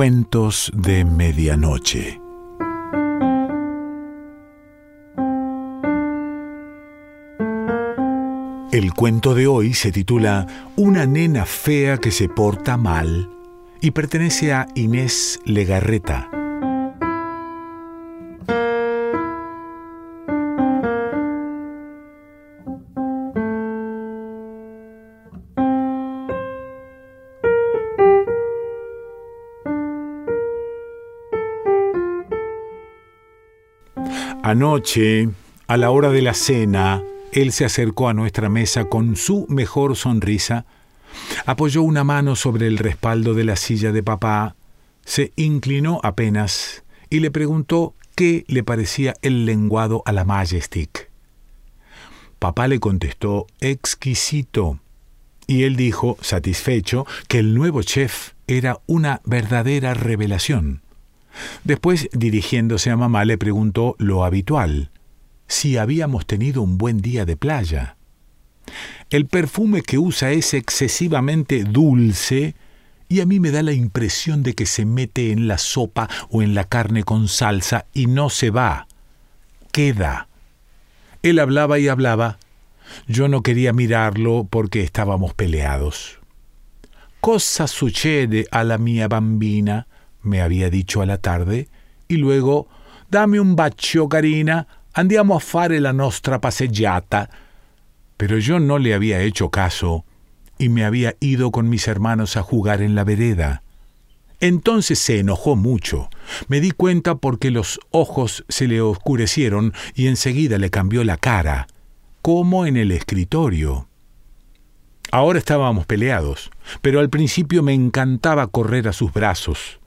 Cuentos de Medianoche. El cuento de hoy se titula Una nena fea que se porta mal y pertenece a Inés Legarreta. Anoche, a la hora de la cena, él se acercó a nuestra mesa con su mejor sonrisa, apoyó una mano sobre el respaldo de la silla de papá, se inclinó apenas y le preguntó qué le parecía el lenguado a la Majestic. Papá le contestó exquisito, y él dijo, satisfecho, que el nuevo chef era una verdadera revelación. Después, dirigiéndose a mamá, le preguntó lo habitual, si habíamos tenido un buen día de playa. El perfume que usa es excesivamente dulce y a mí me da la impresión de que se mete en la sopa o en la carne con salsa y no se va. Queda. Él hablaba y hablaba. Yo no quería mirarlo porque estábamos peleados. Cosa sucede a la mia bambina, me había dicho a la tarde, y luego, dame un bacio, carina, andiamo a fare la nostra passeggiata. Pero yo no le había hecho caso y me había ido con mis hermanos a jugar en la vereda. Entonces se enojó mucho. Me di cuenta porque los ojos se le oscurecieron y enseguida le cambió la cara, como en el escritorio. Ahora estábamos peleados, pero al principio me encantaba correr a sus brazos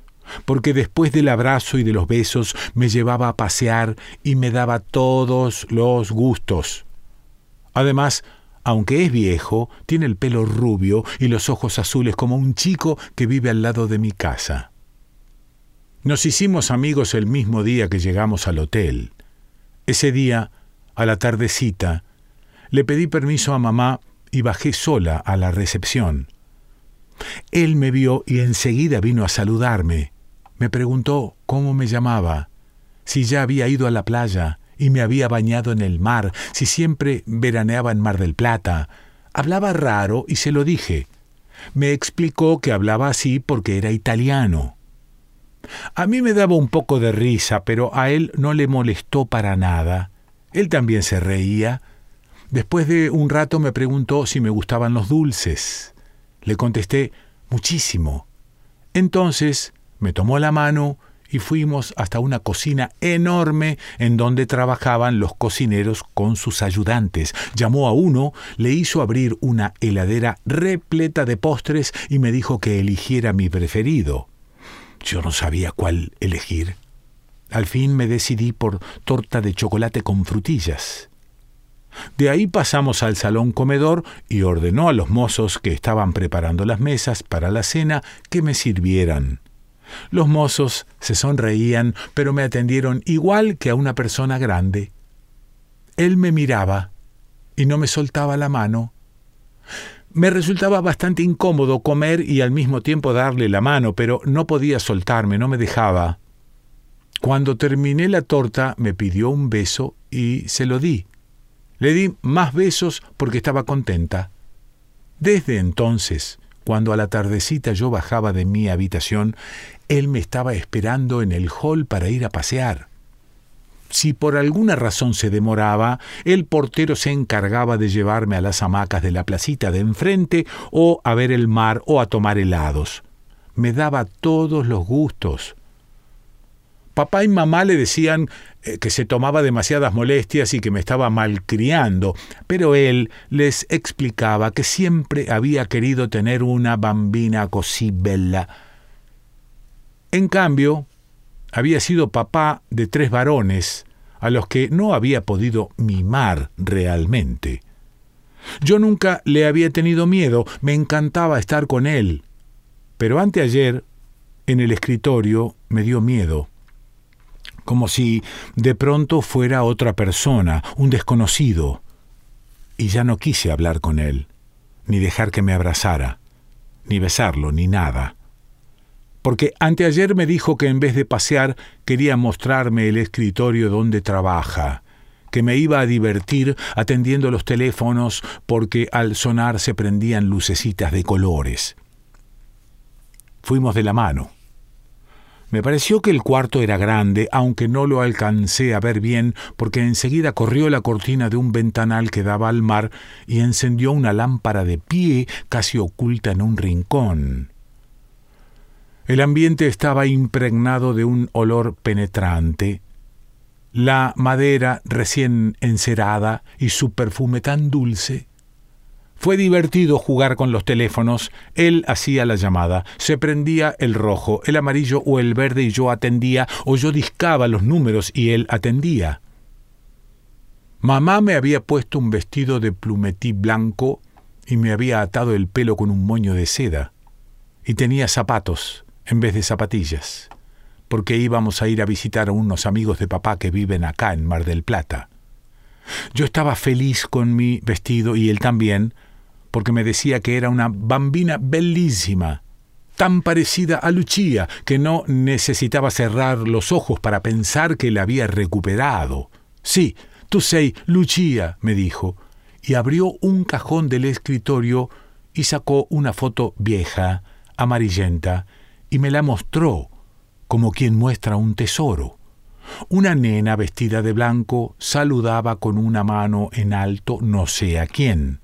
porque después del abrazo y de los besos me llevaba a pasear y me daba todos los gustos. Además, aunque es viejo, tiene el pelo rubio y los ojos azules como un chico que vive al lado de mi casa. Nos hicimos amigos el mismo día que llegamos al hotel. Ese día, a la tardecita, le pedí permiso a mamá y bajé sola a la recepción. Él me vio y enseguida vino a saludarme. Me preguntó cómo me llamaba, si ya había ido a la playa y me había bañado en el mar, si siempre veraneaba en Mar del Plata. Hablaba raro y se lo dije. Me explicó que hablaba así porque era italiano. A mí me daba un poco de risa, pero a él no le molestó para nada. Él también se reía. Después de un rato me preguntó si me gustaban los dulces. Le contesté muchísimo. Entonces me tomó la mano y fuimos hasta una cocina enorme en donde trabajaban los cocineros con sus ayudantes. Llamó a uno, le hizo abrir una heladera repleta de postres y me dijo que eligiera mi preferido. Yo no sabía cuál elegir. Al fin me decidí por torta de chocolate con frutillas. De ahí pasamos al salón comedor y ordenó a los mozos que estaban preparando las mesas para la cena que me sirvieran. Los mozos se sonreían, pero me atendieron igual que a una persona grande. Él me miraba y no me soltaba la mano. Me resultaba bastante incómodo comer y al mismo tiempo darle la mano, pero no podía soltarme, no me dejaba. Cuando terminé la torta me pidió un beso y se lo di. Le di más besos porque estaba contenta. Desde entonces, cuando a la tardecita yo bajaba de mi habitación, él me estaba esperando en el hall para ir a pasear. Si por alguna razón se demoraba, el portero se encargaba de llevarme a las hamacas de la placita de enfrente o a ver el mar o a tomar helados. Me daba todos los gustos. Papá y mamá le decían eh, que se tomaba demasiadas molestias y que me estaba malcriando, pero él les explicaba que siempre había querido tener una bambina così bella. En cambio, había sido papá de tres varones, a los que no había podido mimar realmente. Yo nunca le había tenido miedo, me encantaba estar con él. Pero anteayer, en el escritorio, me dio miedo como si de pronto fuera otra persona, un desconocido. Y ya no quise hablar con él, ni dejar que me abrazara, ni besarlo, ni nada. porque anteayer me dijo que en vez de pasear quería mostrarme el escritorio donde trabaja, que me iba a divertir atendiendo los teléfonos porque al sonar se prendían lucecitas de colores. Fuimos de la mano. Me pareció que el cuarto era grande, aunque no lo alcancé a ver bien, porque enseguida corrió la cortina de un ventanal que daba al mar y encendió una lámpara de pie casi oculta en un rincón. El ambiente estaba impregnado de un olor penetrante. La madera recién encerada y su perfume tan dulce fue divertido jugar con los teléfonos. Él hacía la llamada. Se prendía el rojo, el amarillo o el verde y yo atendía, o yo discaba los números y él atendía. Mamá me había puesto un vestido de plumetí blanco y me había atado el pelo con un moño de seda. Y tenía zapatos en vez de zapatillas, porque íbamos a ir a visitar a unos amigos de papá que viven acá en Mar del Plata. Yo estaba feliz con mi vestido y él también, porque me decía que era una bambina bellísima, tan parecida a Lucia que no necesitaba cerrar los ojos para pensar que la había recuperado. Sí, tú sei Lucia, me dijo, y abrió un cajón del escritorio y sacó una foto vieja, amarillenta, y me la mostró, como quien muestra un tesoro. Una nena vestida de blanco saludaba con una mano en alto no sé a quién.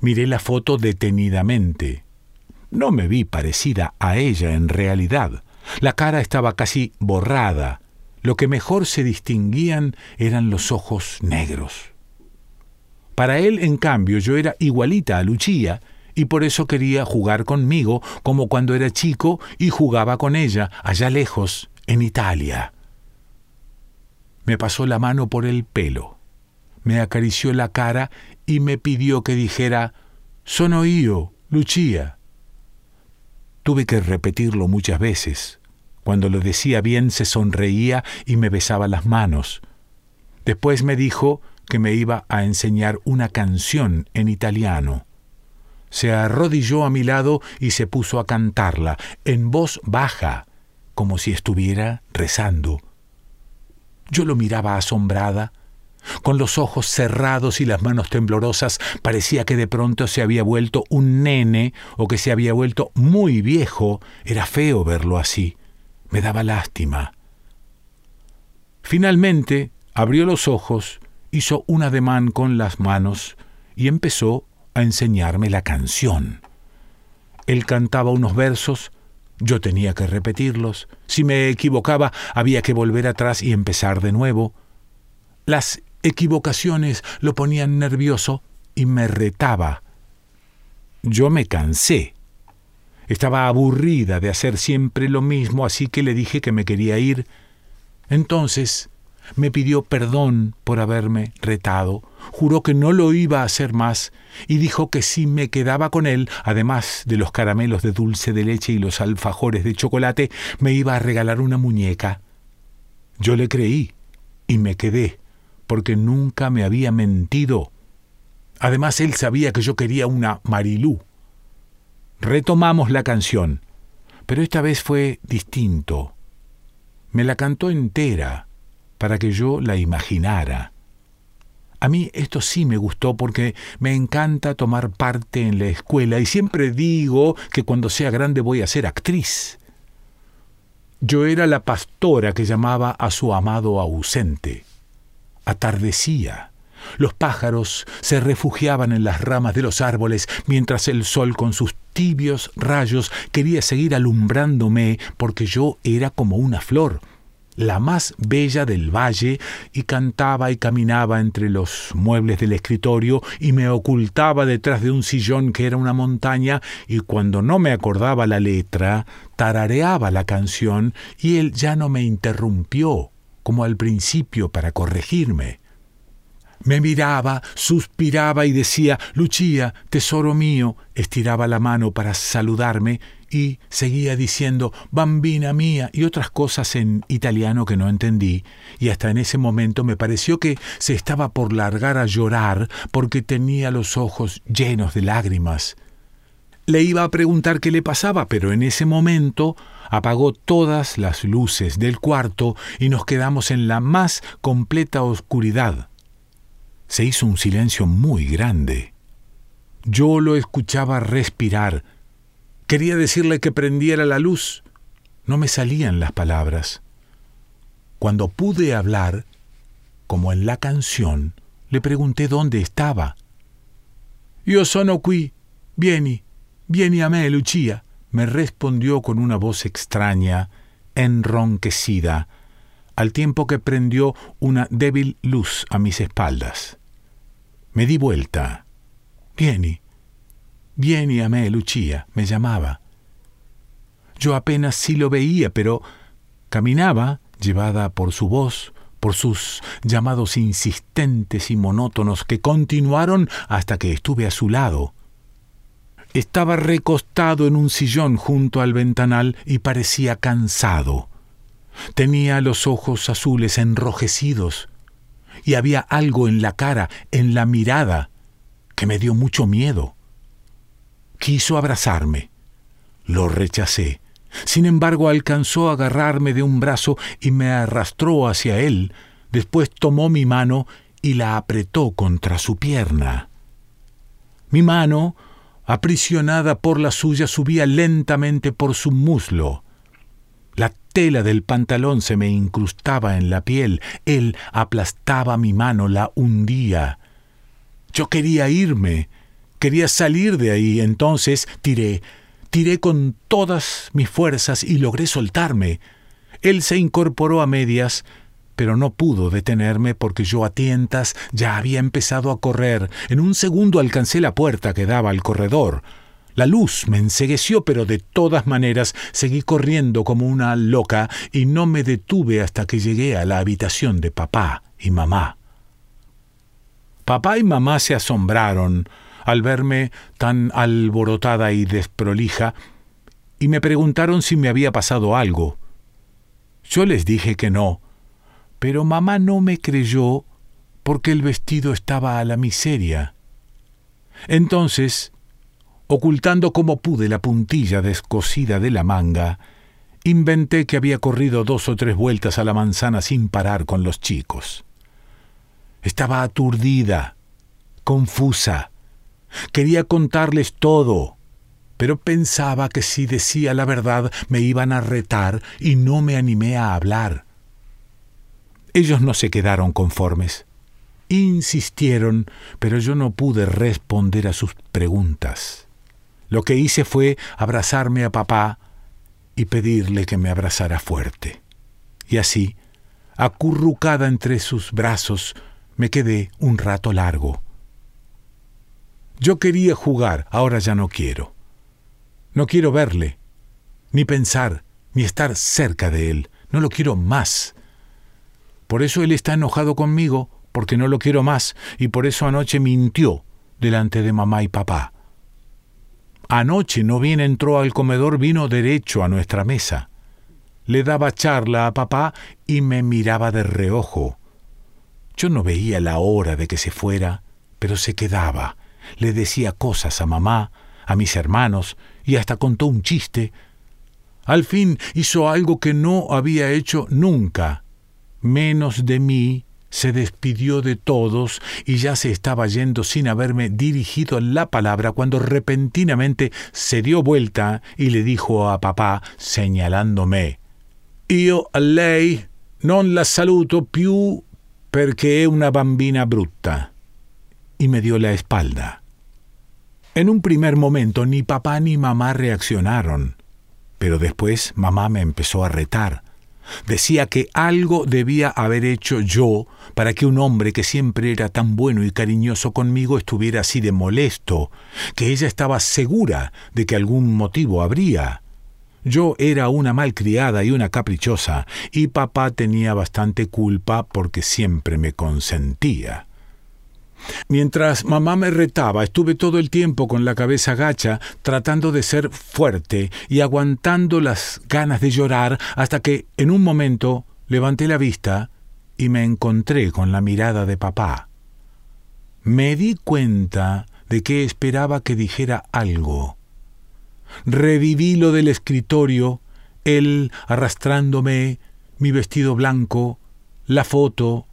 Miré la foto detenidamente. No me vi parecida a ella en realidad. La cara estaba casi borrada. Lo que mejor se distinguían eran los ojos negros. Para él, en cambio, yo era igualita a Lucia, y por eso quería jugar conmigo como cuando era chico y jugaba con ella, allá lejos, en Italia. Me pasó la mano por el pelo me acarició la cara y me pidió que dijera Sono io, Lucia. Tuve que repetirlo muchas veces. Cuando lo decía bien se sonreía y me besaba las manos. Después me dijo que me iba a enseñar una canción en italiano. Se arrodilló a mi lado y se puso a cantarla, en voz baja, como si estuviera rezando. Yo lo miraba asombrada, con los ojos cerrados y las manos temblorosas, parecía que de pronto se había vuelto un nene o que se había vuelto muy viejo. Era feo verlo así. Me daba lástima. Finalmente abrió los ojos, hizo un ademán con las manos y empezó a enseñarme la canción. Él cantaba unos versos, yo tenía que repetirlos. Si me equivocaba, había que volver atrás y empezar de nuevo. Las equivocaciones lo ponían nervioso y me retaba. Yo me cansé. Estaba aburrida de hacer siempre lo mismo, así que le dije que me quería ir. Entonces me pidió perdón por haberme retado, juró que no lo iba a hacer más y dijo que si me quedaba con él, además de los caramelos de dulce de leche y los alfajores de chocolate, me iba a regalar una muñeca. Yo le creí y me quedé porque nunca me había mentido. Además, él sabía que yo quería una Marilú. Retomamos la canción, pero esta vez fue distinto. Me la cantó entera, para que yo la imaginara. A mí esto sí me gustó porque me encanta tomar parte en la escuela y siempre digo que cuando sea grande voy a ser actriz. Yo era la pastora que llamaba a su amado ausente. Atardecía. Los pájaros se refugiaban en las ramas de los árboles mientras el sol con sus tibios rayos quería seguir alumbrándome porque yo era como una flor, la más bella del valle, y cantaba y caminaba entre los muebles del escritorio y me ocultaba detrás de un sillón que era una montaña y cuando no me acordaba la letra, tarareaba la canción y él ya no me interrumpió como al principio para corregirme. Me miraba, suspiraba y decía, Lucia, tesoro mío, estiraba la mano para saludarme y seguía diciendo, bambina mía y otras cosas en italiano que no entendí, y hasta en ese momento me pareció que se estaba por largar a llorar porque tenía los ojos llenos de lágrimas. Le iba a preguntar qué le pasaba, pero en ese momento apagó todas las luces del cuarto y nos quedamos en la más completa oscuridad. Se hizo un silencio muy grande. Yo lo escuchaba respirar. Quería decirle que prendiera la luz. No me salían las palabras. Cuando pude hablar, como en la canción, le pregunté dónde estaba. Yo sono qui. Vieni, vieni a me, Lucia me respondió con una voz extraña, enronquecida, al tiempo que prendió una débil luz a mis espaldas. Me di vuelta. Vieni, vieni a me, Lucia, me llamaba. Yo apenas sí lo veía, pero caminaba, llevada por su voz, por sus llamados insistentes y monótonos que continuaron hasta que estuve a su lado. Estaba recostado en un sillón junto al ventanal y parecía cansado. Tenía los ojos azules enrojecidos y había algo en la cara, en la mirada, que me dio mucho miedo. Quiso abrazarme. Lo rechacé. Sin embargo, alcanzó a agarrarme de un brazo y me arrastró hacia él. Después tomó mi mano y la apretó contra su pierna. Mi mano aprisionada por la suya, subía lentamente por su muslo. La tela del pantalón se me incrustaba en la piel, él aplastaba mi mano, la hundía. Yo quería irme, quería salir de ahí, entonces tiré, tiré con todas mis fuerzas y logré soltarme. Él se incorporó a medias, pero no pudo detenerme porque yo a tientas ya había empezado a correr. En un segundo alcancé la puerta que daba al corredor. La luz me ensegueció, pero de todas maneras seguí corriendo como una loca y no me detuve hasta que llegué a la habitación de papá y mamá. Papá y mamá se asombraron al verme tan alborotada y desprolija y me preguntaron si me había pasado algo. Yo les dije que no, pero mamá no me creyó porque el vestido estaba a la miseria. Entonces, ocultando como pude la puntilla descosida de la manga, inventé que había corrido dos o tres vueltas a la manzana sin parar con los chicos. Estaba aturdida, confusa. Quería contarles todo, pero pensaba que si decía la verdad me iban a retar y no me animé a hablar. Ellos no se quedaron conformes. Insistieron, pero yo no pude responder a sus preguntas. Lo que hice fue abrazarme a papá y pedirle que me abrazara fuerte. Y así, acurrucada entre sus brazos, me quedé un rato largo. Yo quería jugar, ahora ya no quiero. No quiero verle, ni pensar, ni estar cerca de él. No lo quiero más. Por eso él está enojado conmigo, porque no lo quiero más, y por eso anoche mintió delante de mamá y papá. Anoche no bien entró al comedor, vino derecho a nuestra mesa. Le daba charla a papá y me miraba de reojo. Yo no veía la hora de que se fuera, pero se quedaba. Le decía cosas a mamá, a mis hermanos, y hasta contó un chiste. Al fin hizo algo que no había hecho nunca menos de mí, se despidió de todos y ya se estaba yendo sin haberme dirigido la palabra cuando repentinamente se dio vuelta y le dijo a papá, señalándome, Io a lei non la saluto più perché è una bambina brutta. Y me dio la espalda. En un primer momento ni papá ni mamá reaccionaron, pero después mamá me empezó a retar. Decía que algo debía haber hecho yo para que un hombre que siempre era tan bueno y cariñoso conmigo estuviera así de molesto, que ella estaba segura de que algún motivo habría. Yo era una malcriada y una caprichosa, y papá tenía bastante culpa porque siempre me consentía. Mientras mamá me retaba, estuve todo el tiempo con la cabeza gacha, tratando de ser fuerte y aguantando las ganas de llorar, hasta que, en un momento, levanté la vista y me encontré con la mirada de papá. Me di cuenta de que esperaba que dijera algo, Reviví lo del escritorio, él arrastrándome, mi vestido blanco, la foto,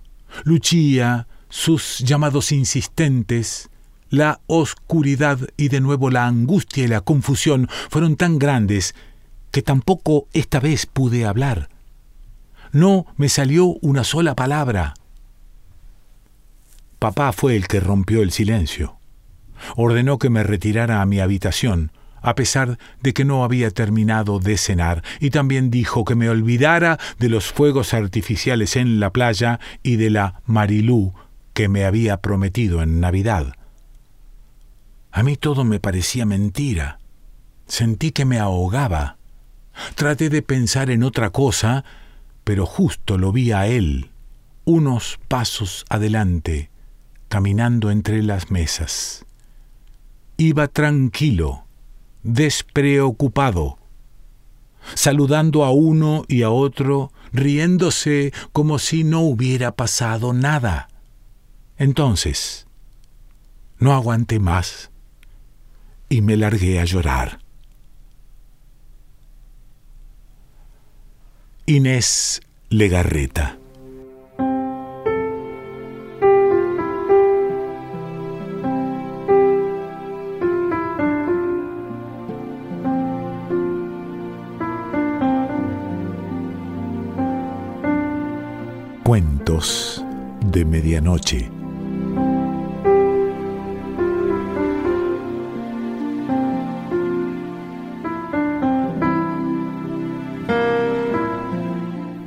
Lucia, sus llamados insistentes, la oscuridad y de nuevo la angustia y la confusión fueron tan grandes que tampoco esta vez pude hablar. No me salió una sola palabra. Papá fue el que rompió el silencio. Ordenó que me retirara a mi habitación, a pesar de que no había terminado de cenar, y también dijo que me olvidara de los fuegos artificiales en la playa y de la Marilú que me había prometido en Navidad. A mí todo me parecía mentira. Sentí que me ahogaba. Traté de pensar en otra cosa, pero justo lo vi a él, unos pasos adelante, caminando entre las mesas. Iba tranquilo, despreocupado, saludando a uno y a otro, riéndose como si no hubiera pasado nada. Entonces, no aguanté más y me largué a llorar. Inés Legarreta Cuentos de Medianoche.